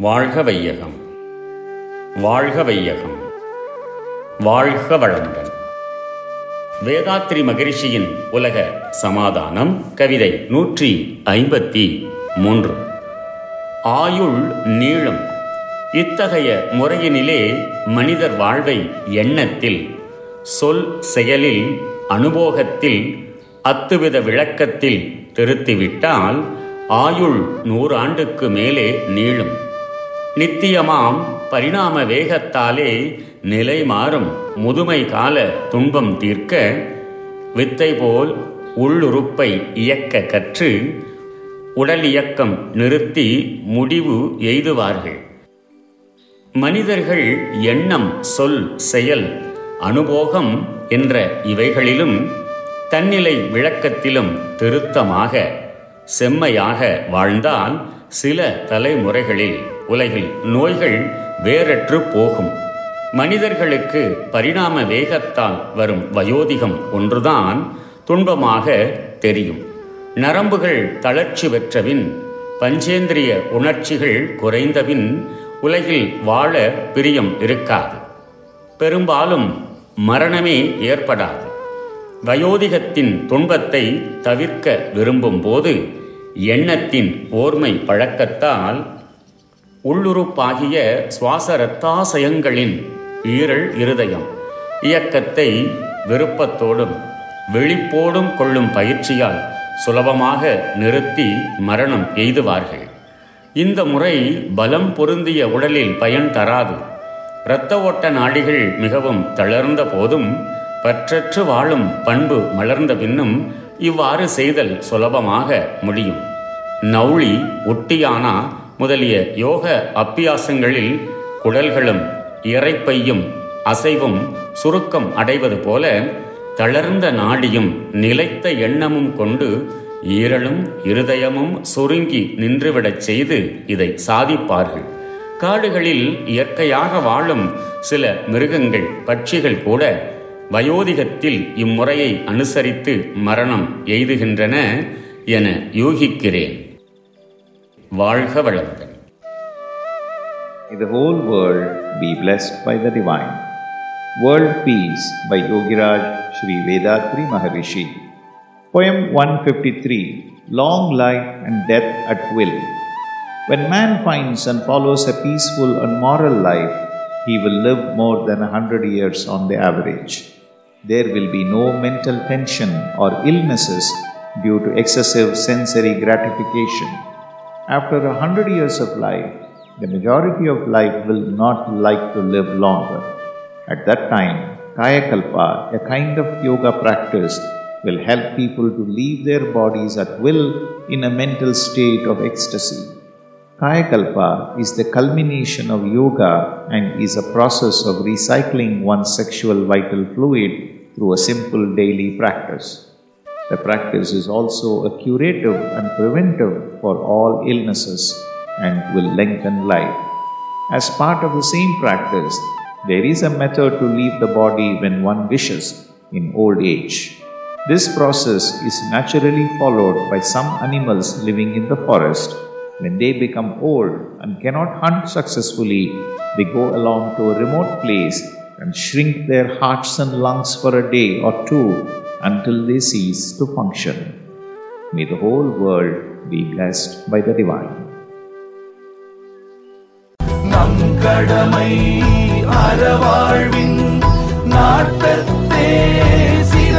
வாழ்க வையகம். வாழ்க வையகம். வாழ்க வளமுடன். வேதாத்ரி மகிழ்ச்சியின் உலக சமாதானம் கவிதை நூற்றி ஐம்பத்தி மூன்று. ஆயுள் நீளம். இத்தகைய முறையினிலே மனிதர் வாழ்வை எண்ணத்தில் சொல் செயலில் அனுபோகத்தில் அத்துவித விளக்கத்தில் திருத்திவிட்டால் ஆயுள் நூறாண்டுக்கு மேலே நீளும். நித்தியமாம் பரிணாம வேகத்தாலே நிலை மாறும். முதுமை கால துன்பம் தீர்க்க வித்தை போல் உள்ளுறுப்பை இயக்க கற்று உடல் இயக்கம் நிறுத்தி முடிவு எய்துவார்கள். மனிதர்கள் எண்ணம் சொல் செயல் அனுபோகம் என்ற இவைகளிலும் தன்னிலை விளக்கத்திலும் திருத்தமாக செம்மையாக வாழ்ந்தால் சில தலைமுறைகளில் உலகில் நோய்கள் வேறற்று போகும். மனிதர்களுக்கு பரிணாம வேகத்தால் வரும் வயோதிகம் ஒன்றுதான் துன்பமாக தெரியும். நரம்புகள் தளர்ச்சி பெற்றபின் பஞ்சேந்திரிய உணர்ச்சிகள் குறைந்தபின் உலகில் வாழ பிரியம் இருக்காது. பெரும்பாலும் மரணமே ஏற்படாது. வயோதிகத்தின் துன்பத்தை தவிர்க்க விரும்பும் போது எண்ணத்தின் ஓர்மை பழக்கத்தால் உள்ளுறுப்பாகிய சுவாச இரத்தாசயங்களின் ஈரல் இருதயம் இயக்கத்தை விருப்பத்தோடும் வெளிப்போடும் கொள்ளும் பயிற்சியால் சுலபமாக நிறுத்தி மரணம் எய்துவார்கள். இந்த முறை பலம் பொருந்திய உடலில் பயன் தராது. இரத்த ஓட்ட நாடிகள் மிகவும் தளர்ந்த போதும் பற்றற்று வாழும் பண்பு மலர்ந்த பின்னும் இவ்வாறு செய்தல் சுலபமாக முடியும். நௌளி ஒட்டியானா முதலிய யோக அப்பியாசங்களில் குடல்களும் இறைப்பையும் அசைவும் சுருக்கம் அடைவது போல தளர்ந்த நாடியும் நிலைத்த எண்ணமும் கொண்டு ஈரலும் இருதயமும் சுருங்கி நின்றுவிடச் செய்து இதை சாதிப்பார்கள். காடுகளில் இயற்கையாக வாழும் சில மிருகங்கள் பட்சிகள் கூட வயோதிகத்தில் இம்முறையை அனுசரித்து மரணம் எய்துகின்றன என யூகிக்கிறேன் வாழ்க வளமுடன் May the whole world be blessed by the divine. World Peace by Yogiraj Sri Vedatri Maharishi. Poem 153 Long Life and Death at Will. When man finds and follows a peaceful and moral life, he will live more than a hundred years on the average. There will be no mental tension or illnesses due to excessive sensory gratification. After a hundred years of life, the majority of life will not like to live longer. At that time, Kayakalpa, a kind of yoga practice, will help people to leave their bodies at will in a mental state of ecstasy. Kayakalpa is the culmination of yoga and is a process of recycling one's sexual vital fluid through a simple daily practice. The practice is also a curative and preventive for all illnesses and will lengthen life. As part of the same practice, there is a method to leave the body when one wishes in old age. This process is naturally followed by some animals living in the forest. When they become old and cannot hunt successfully, they go along to a remote place and shrink their hearts and lungs for a day or two until they cease to function. May the whole world be blessed by the divine. நம் கடமை அறவாழ்வின் நாட்டத்தே சில